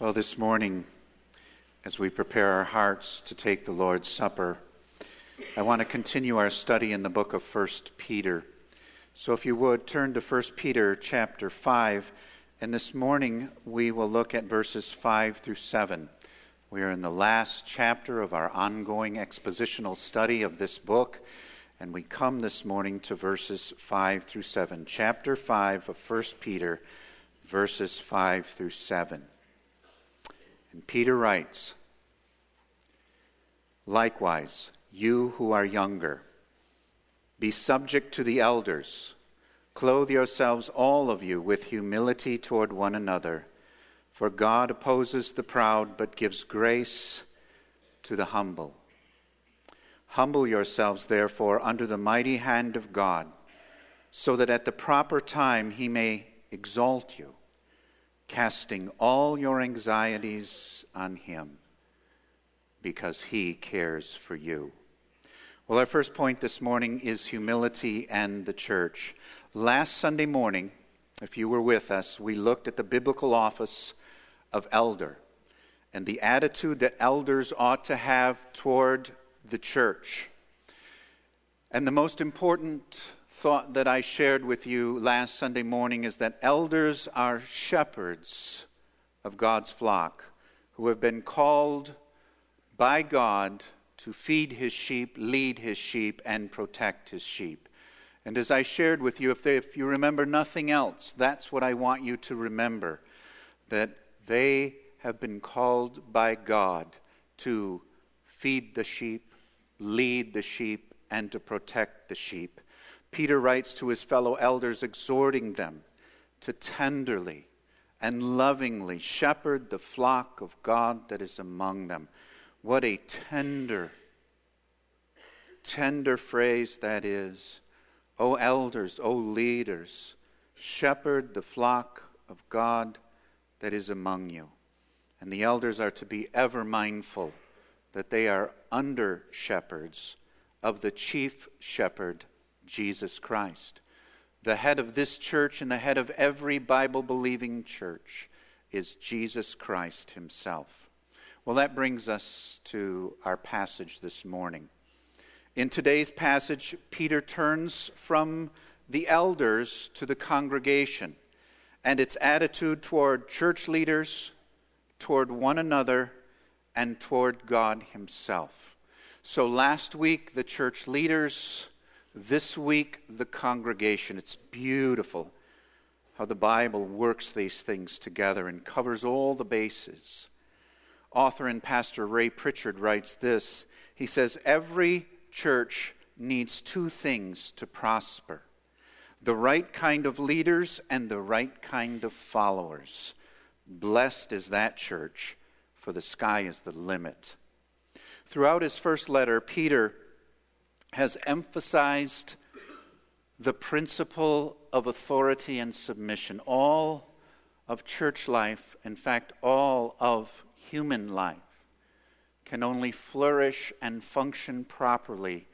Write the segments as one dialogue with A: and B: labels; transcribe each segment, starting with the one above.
A: Well, this morning, as we prepare our hearts to take the Lord's Supper, I want to continue our study in the book of 1 Peter. So if you would, turn to 1 Peter chapter 5, and this morning we will look at verses 5 through 7. We are in the last chapter of our ongoing expositional study of this book, and we come this morning to verses 5 through 7. Chapter 5 of 1 Peter, verses 5 through 7. And Peter writes, Likewise, you who are younger, be subject to the elders. Clothe yourselves, all of you, with humility toward one another. For God opposes the proud, but gives grace to the humble. Humble yourselves, therefore, under the mighty hand of God, so that at the proper time he may exalt you casting all your anxieties on Him because He cares for you. Well, our first point this morning is humility and the church. Last Sunday morning, if you were with us, we looked at the biblical office of elder and the attitude that elders ought to have toward the church. And the most important thought that I shared with you last Sunday morning is that elders are shepherds of God's flock who have been called by God to feed his sheep, lead his sheep, and protect his sheep. And as I shared with you, if, they, if you remember nothing else, that's what I want you to remember that they have been called by God to feed the sheep, lead the sheep, and to protect the sheep. Peter writes to his fellow elders, exhorting them to tenderly and lovingly shepherd the flock of God that is among them. What a tender, tender phrase that is. O elders, O leaders, shepherd the flock of God that is among you. And the elders are to be ever mindful that they are under shepherds of the chief shepherd Jesus Christ. The head of this church and the head of every Bible believing church is Jesus Christ Himself. Well, that brings us to our passage this morning. In today's passage, Peter turns from the elders to the congregation and its attitude toward church leaders, toward one another, and toward God Himself. So last week, the church leaders this week, the congregation. It's beautiful how the Bible works these things together and covers all the bases. Author and pastor Ray Pritchard writes this He says, Every church needs two things to prosper the right kind of leaders and the right kind of followers. Blessed is that church, for the sky is the limit. Throughout his first letter, Peter has emphasized the principle of authority and submission. All of church life, in fact, all of human life, can only flourish and function properly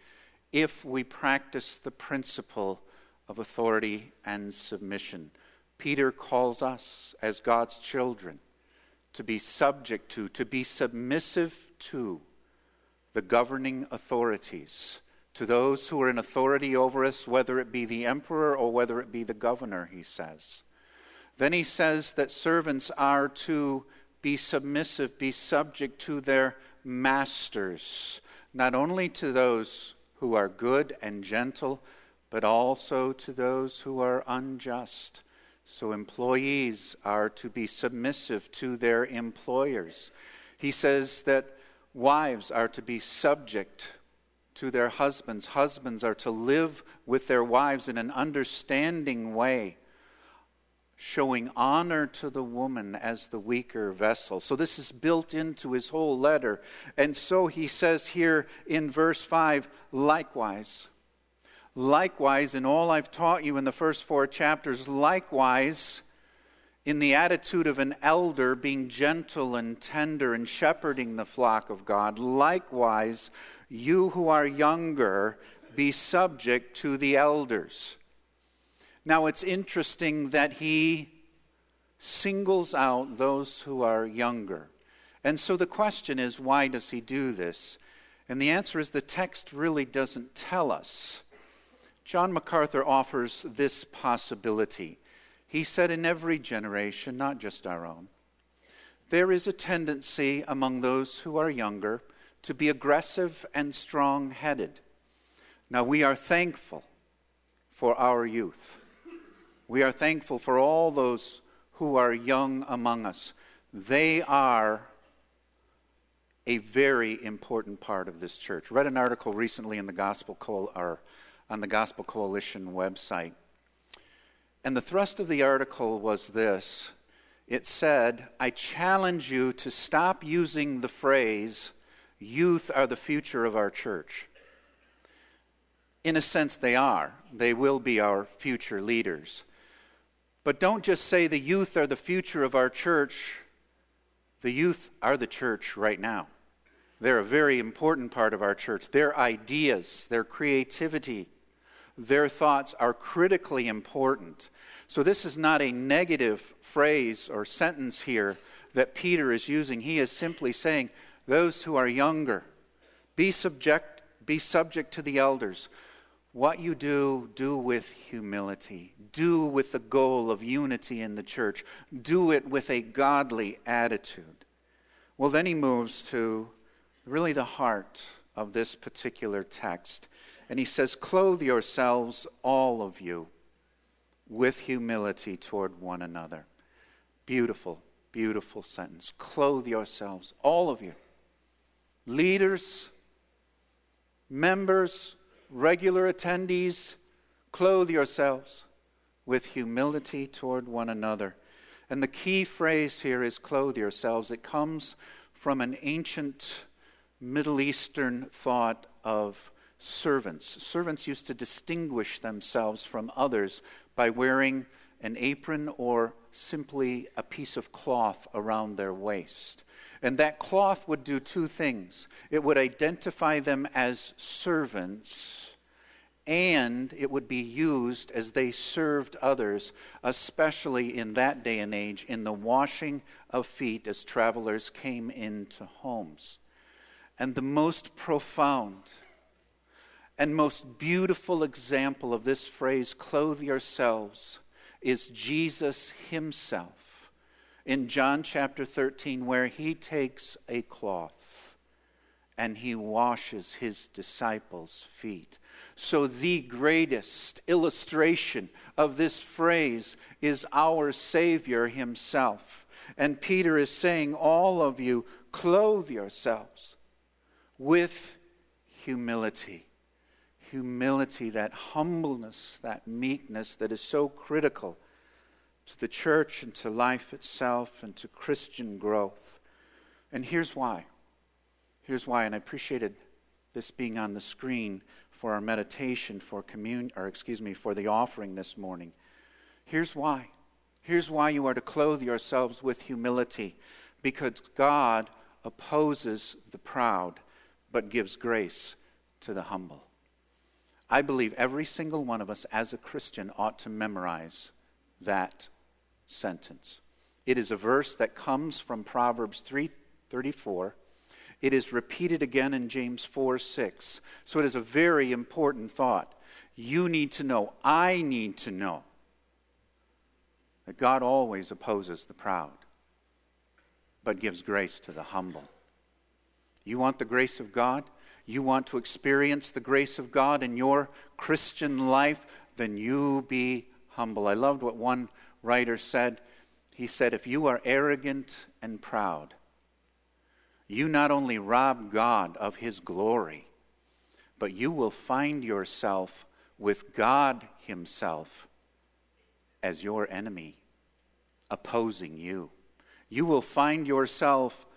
A: if we practice the principle of authority and submission. Peter calls us, as God's children, to be subject to, to be submissive to the governing authorities to those who are in authority over us, whether it be the emperor or whether it be the governor, he says. Then he says that servants are to be submissive, be subject to their masters, not only to those who are good and gentle, but also to those who are unjust. So employees are to be submissive to their employers. He says that wives are to be subject to their husbands. Husbands are to live with their wives in an understanding way, showing honor to the woman as the weaker vessel. So this is built into his whole letter. And so he says here in verse 5 likewise. Likewise, in all I've taught you in the first four chapters, likewise, in the attitude of an elder being gentle and tender and shepherding the flock of God, likewise, you who are younger, be subject to the elders. Now, it's interesting that he singles out those who are younger. And so the question is, why does he do this? And the answer is the text really doesn't tell us. John MacArthur offers this possibility. He said, in every generation, not just our own, there is a tendency among those who are younger to be aggressive and strong headed. Now, we are thankful for our youth. We are thankful for all those who are young among us. They are a very important part of this church. Read an article recently in the Gospel or on the Gospel Coalition website. And the thrust of the article was this. It said, I challenge you to stop using the phrase, youth are the future of our church. In a sense, they are. They will be our future leaders. But don't just say the youth are the future of our church. The youth are the church right now. They're a very important part of our church. Their ideas, their creativity, their thoughts are critically important. So, this is not a negative phrase or sentence here that Peter is using. He is simply saying, Those who are younger, be subject, be subject to the elders. What you do, do with humility. Do with the goal of unity in the church. Do it with a godly attitude. Well, then he moves to really the heart of this particular text. And he says, Clothe yourselves, all of you, with humility toward one another. Beautiful, beautiful sentence. Clothe yourselves, all of you. Leaders, members, regular attendees, clothe yourselves with humility toward one another. And the key phrase here is clothe yourselves. It comes from an ancient Middle Eastern thought of servants. Servants used to distinguish themselves from others by wearing an apron or simply a piece of cloth around their waist. And that cloth would do two things it would identify them as servants, and it would be used as they served others, especially in that day and age, in the washing of feet as travelers came into homes. And the most profound and most beautiful example of this phrase, clothe yourselves, is Jesus himself in John chapter 13, where he takes a cloth and he washes his disciples' feet. So, the greatest illustration of this phrase is our Savior himself. And Peter is saying, All of you, clothe yourselves with humility. Humility, that humbleness, that meekness that is so critical to the church and to life itself and to Christian growth. And here's why. Here's why, and I appreciated this being on the screen for our meditation for communion or excuse me for the offering this morning. Here's why. Here's why you are to clothe yourselves with humility because God opposes the proud but gives grace to the humble. I believe every single one of us as a Christian ought to memorize that sentence. It is a verse that comes from Proverbs 3:34. It is repeated again in James 4 6. So it is a very important thought. You need to know, I need to know, that God always opposes the proud, but gives grace to the humble. You want the grace of God? You want to experience the grace of God in your Christian life? Then you be humble. I loved what one writer said. He said, If you are arrogant and proud, you not only rob God of his glory, but you will find yourself with God himself as your enemy, opposing you. You will find yourself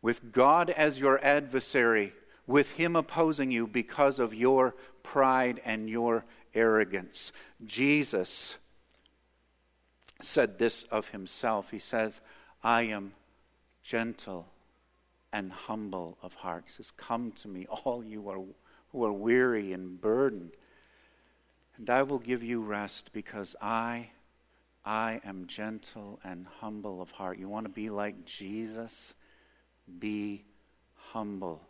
A: with God as your adversary, with Him opposing you because of your pride and your arrogance. Jesus said this of Himself. He says, I am gentle and humble of heart. He says, Come to me, all you are, who are weary and burdened, and I will give you rest because I I am gentle and humble of heart. You want to be like Jesus? Be humble.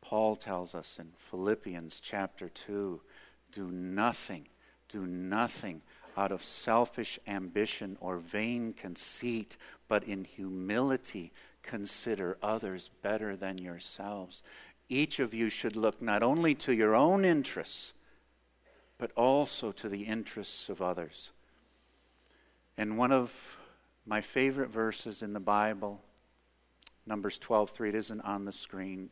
A: Paul tells us in Philippians chapter 2 do nothing, do nothing out of selfish ambition or vain conceit, but in humility consider others better than yourselves. Each of you should look not only to your own interests, but also to the interests of others. And one of my favorite verses in the Bible, Numbers 12:3, it isn't on the screen.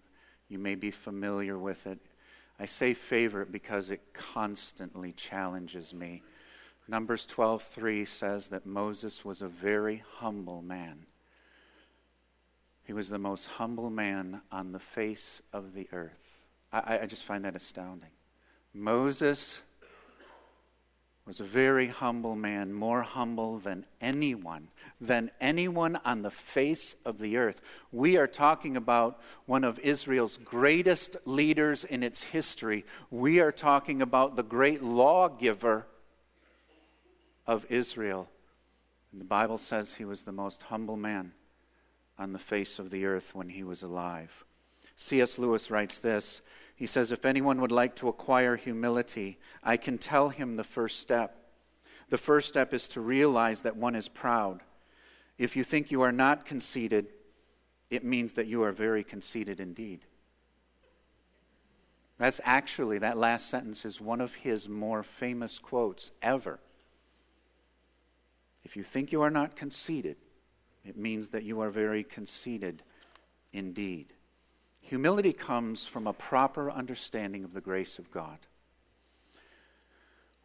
A: You may be familiar with it. I say favorite because it constantly challenges me. Numbers 12:3 says that Moses was a very humble man. He was the most humble man on the face of the earth. I, I just find that astounding. Moses was a very humble man, more humble than anyone, than anyone on the face of the earth. We are talking about one of Israel's greatest leaders in its history. We are talking about the great lawgiver of Israel. And the Bible says he was the most humble man on the face of the earth when he was alive. C.S. Lewis writes this he says, If anyone would like to acquire humility, I can tell him the first step. The first step is to realize that one is proud. If you think you are not conceited, it means that you are very conceited indeed. That's actually, that last sentence is one of his more famous quotes ever. If you think you are not conceited, it means that you are very conceited indeed. Humility comes from a proper understanding of the grace of God.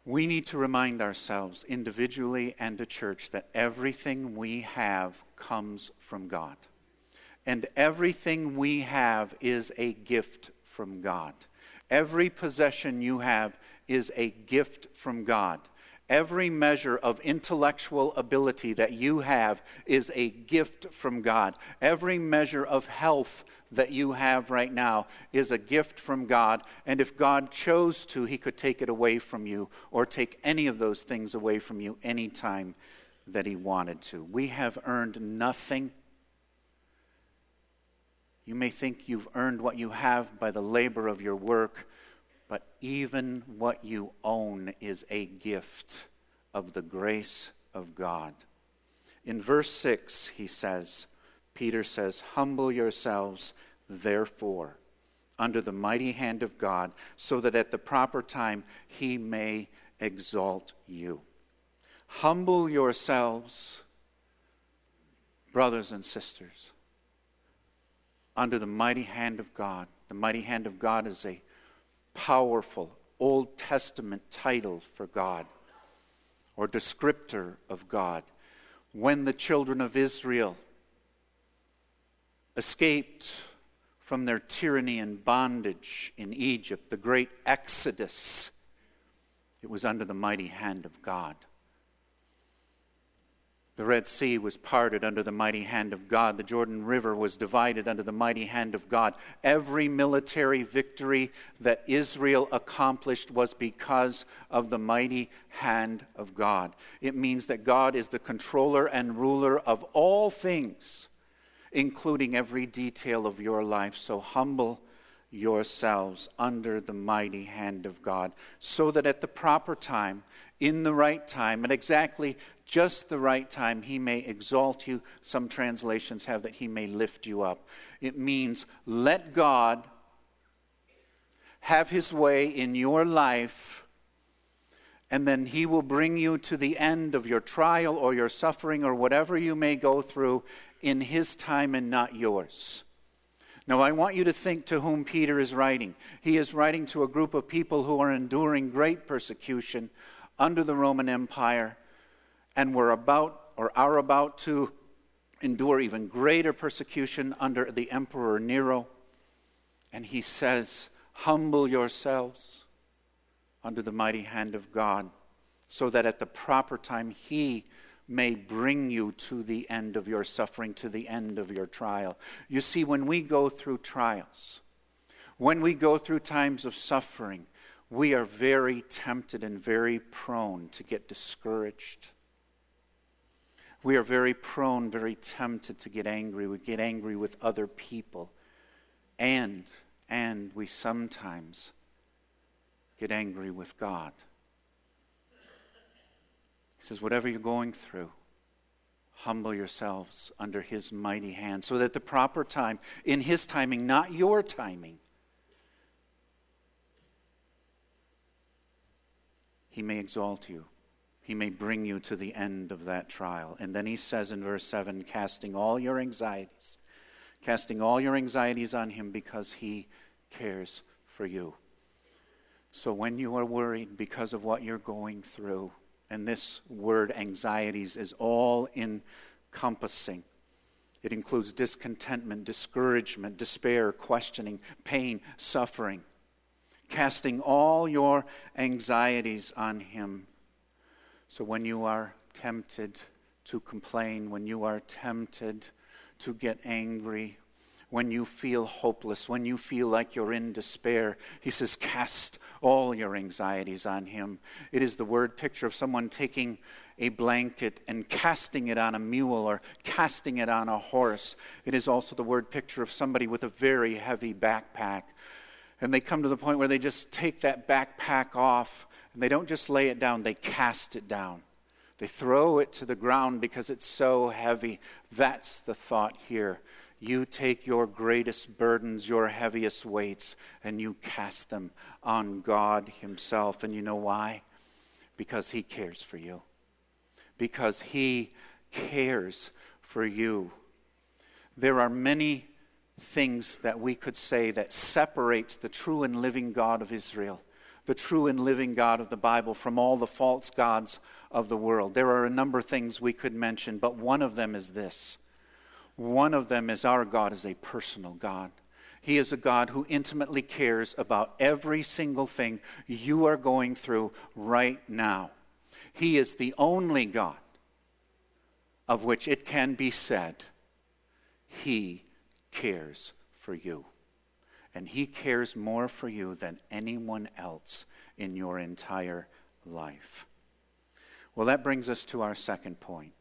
A: We need to remind ourselves, individually and a church, that everything we have comes from God. And everything we have is a gift from God. Every possession you have is a gift from God. Every measure of intellectual ability that you have is a gift from God. Every measure of health that you have right now is a gift from God. And if God chose to, He could take it away from you or take any of those things away from you anytime that He wanted to. We have earned nothing. You may think you've earned what you have by the labor of your work but even what you own is a gift of the grace of God. In verse 6, he says, Peter says, Humble yourselves, therefore, under the mighty hand of God, so that at the proper time he may exalt you. Humble yourselves, brothers and sisters, under the mighty hand of God. The mighty hand of God is a powerful Old Testament title for God or descriptor of God. When the children of Israel escaped from their tyranny and bondage in Egypt, the great Exodus, it was under the mighty hand of God. The Red Sea was parted under the mighty hand of God. The Jordan River was divided under the mighty hand of God. Every military victory that Israel accomplished was because of the mighty hand of God. It means that God is the controller and ruler of all things, including every detail of your life. So humble yourselves under the mighty hand of God, so that at the proper time, in the right time, at exactly just the right time, he may exalt you. Some translations have that he may lift you up. It means let God have his way in your life, and then he will bring you to the end of your trial or your suffering or whatever you may go through in his time and not yours. Now, I want you to think to whom Peter is writing. He is writing to a group of people who are enduring great persecution under the Roman Empire and were about or are about to endure even greater persecution under the Emperor Nero. And he says, Humble yourselves under the mighty hand of God, so that at the proper time he may bring you to the end of your suffering, to the end of your trial. You see, when we go through trials, when we go through times of suffering, we are very tempted and very prone to get discouraged We are very prone, very tempted to get angry. We get angry with other people. And, and we sometimes get angry with God. He says, whatever you're going through, humble yourselves under his mighty hand so that the proper time, in his timing, not your timing, he may exalt you. He may bring you to the end of that trial. And then he says in verse 7 casting all your anxieties, casting all your anxieties on him because he cares for you. So when you are worried because of what you're going through, and this word anxieties is all encompassing. It includes discontentment, discouragement, despair, questioning, pain, suffering. Casting all your anxieties on Him so when you are tempted to complain, when you are tempted to get angry, when you feel hopeless, when you feel like you're in despair, he says, cast all your anxieties on him. It is the word picture of someone taking a blanket and casting it on a mule or casting it on a horse. It is also the word picture of somebody with a very heavy backpack. And they come to the point where they just take that backpack off and they don't just lay it down, they cast it down. They throw it to the ground because it's so heavy. That's the thought here. You take your greatest burdens, your heaviest weights, and you cast them on God Himself. And you know why? Because He cares for you. Because He cares for you. There are many things that we could say that separates the true and living God of Israel the true and living God of the Bible from all the false gods of the world. There are a number of things we could mention, but one of them is this. One of them is our God is a personal God. He is a God who intimately cares about every single thing you are going through right now. He is the only God of which it can be said, He cares for you and He cares more for you than anyone else in your entire life. Well, that brings us to our second point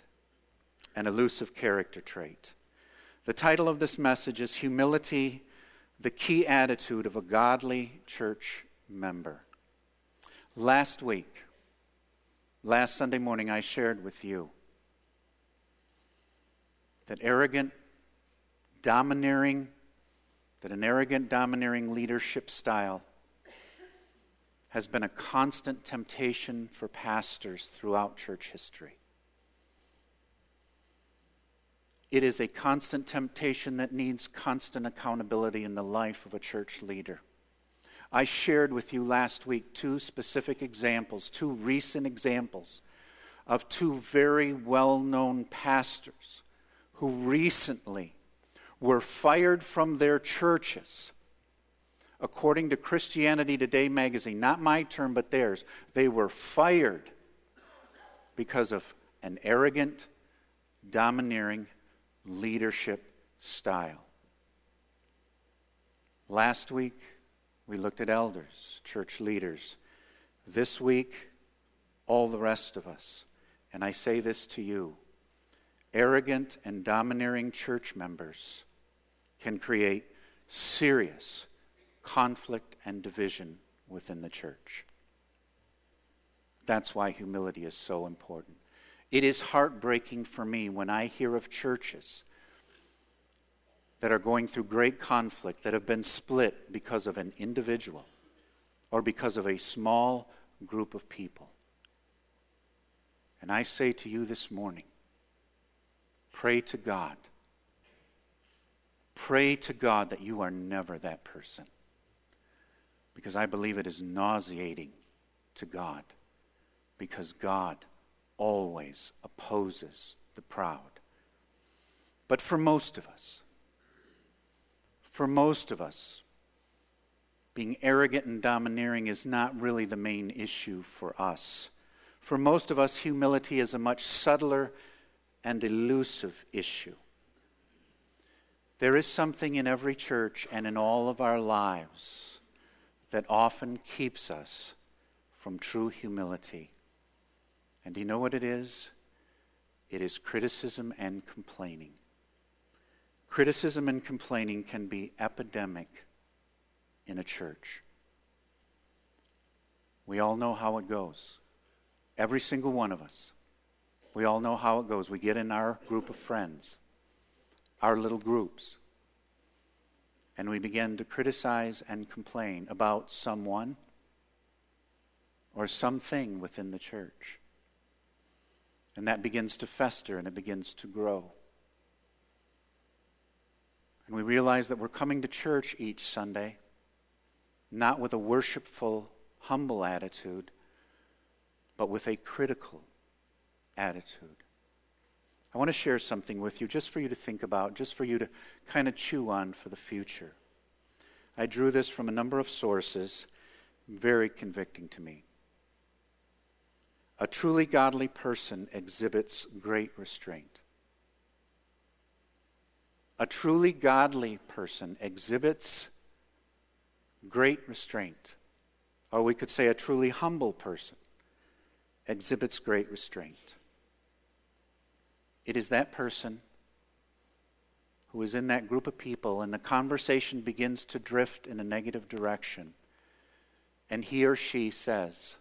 A: an elusive character trait. The title of this message is Humility, the Key Attitude of a Godly Church Member. Last week, last Sunday morning, I shared with you that arrogant, domineering, that an arrogant, domineering leadership style has been a constant temptation for pastors throughout church history. It is a constant temptation that needs constant accountability in the life of a church leader. I shared with you last week two specific examples, two recent examples of two very well known pastors who recently were fired from their churches. According to Christianity Today magazine, not my term, but theirs, they were fired because of an arrogant, domineering leadership style. Last week, we looked at elders, church leaders. This week, all the rest of us. And I say this to you arrogant and domineering church members can create serious conflict and division within the church. That's why humility is so important. It is heartbreaking for me when I hear of churches that are going through great conflict, that have been split because of an individual or because of a small group of people. And I say to you this morning pray to God Pray to God that you are never that person. Because I believe it is nauseating to God. Because God always opposes the proud. But for most of us, for most of us, being arrogant and domineering is not really the main issue for us. For most of us, humility is a much subtler and elusive issue. There is something in every church and in all of our lives that often keeps us from true humility. And do you know what it is? it is criticism and complaining. Criticism and complaining can be epidemic in a church. We all know how it goes. Every single one of us. We all know how it goes. We get in our group of friends, our little groups, and we begin to criticize and complain about someone or something within the church. And that begins to fester and it begins to grow. And we realize that we're coming to church each Sunday not with a worshipful, humble attitude, but with a critical attitude. I want to share something with you just for you to think about, just for you to kind of chew on for the future. I drew this from a number of sources, very convicting to me. A truly godly person exhibits great restraint. A truly godly person exhibits great restraint. Or we could say a truly humble person exhibits great restraint. It is that person who is in that group of people and the conversation begins to drift in a negative direction, and he or she says,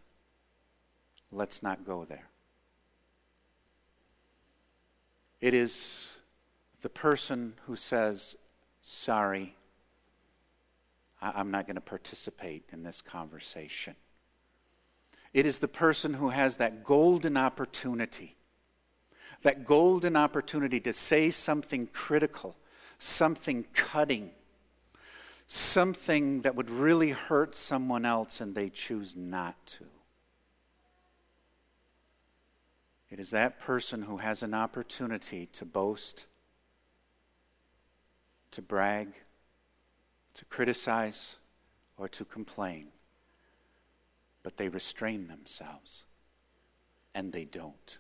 A: Let's not go there. It is the person who says, Sorry, I'm not going to participate in this conversation. It is the person who has that golden opportunity, that golden opportunity to say something critical, something cutting, something that would really hurt someone else, and they choose not to. It is that person who has an opportunity to boast, to brag, to criticize, or to complain. But they restrain themselves, and they don't.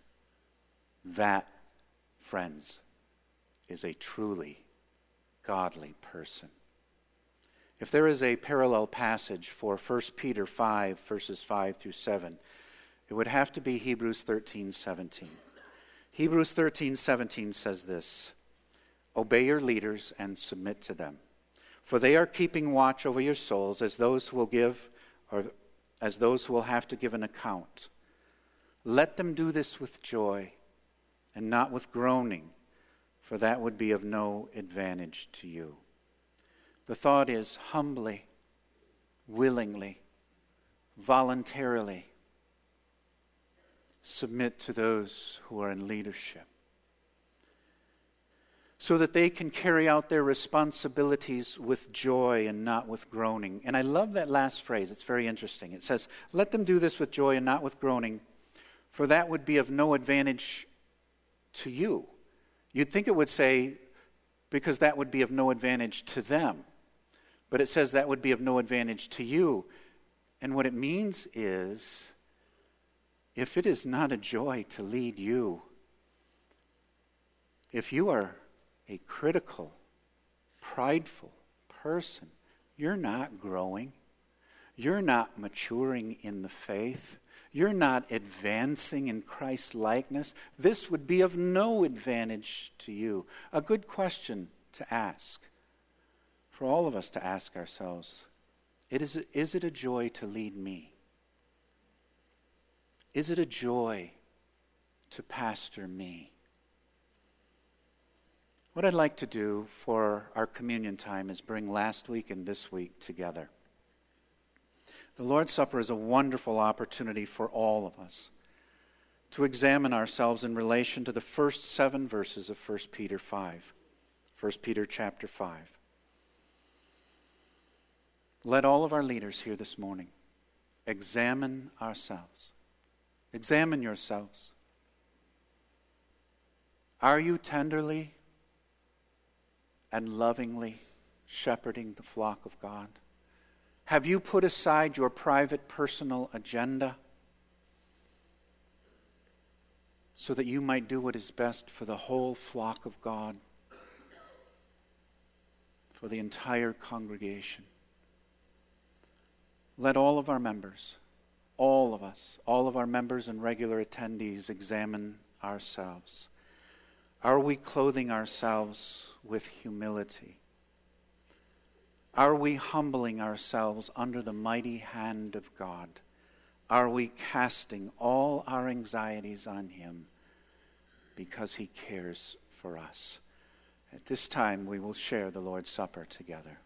A: That, friends, is a truly godly person. If there is a parallel passage for 1 Peter 5, verses 5 through 7, it would have to be Hebrews 13 17. Hebrews 13 17 says this Obey your leaders and submit to them, for they are keeping watch over your souls as those who will give or as those who will have to give an account. Let them do this with joy and not with groaning, for that would be of no advantage to you. The thought is humbly, willingly, voluntarily submit to those who are in leadership so that they can carry out their responsibilities with joy and not with groaning. And I love that last phrase. It's very interesting. It says, Let them do this with joy and not with groaning, for that would be of no advantage to you. You'd think it would say, because that would be of no advantage to them. But it says that would be of no advantage to you. And what it means is if it is not a joy to lead you, if you are a critical, prideful person, you're not growing. You're not maturing in the faith. You're not advancing in Christ's likeness. This would be of no advantage to you. A good question to ask for all of us to ask ourselves it is, is it a joy to lead me? Is it a joy to pastor me? What I'd like to do for our communion time is bring last week and this week together. The Lord's Supper is a wonderful opportunity for all of us to examine ourselves in relation to the first seven verses of 1 Peter 5. 1 Peter chapter 5. Let all of our leaders here this morning examine ourselves. Examine yourselves. Are you tenderly and lovingly shepherding the flock of God? Have you put aside your private personal agenda so that you might do what is best for the whole flock of God, for the entire congregation? Let all of our members all of us, all of our members and regular attendees examine ourselves. Are we clothing ourselves with humility? Are we humbling ourselves under the mighty hand of God? Are we casting all our anxieties on Him because He cares for us? At this time, we will share the Lord's Supper together.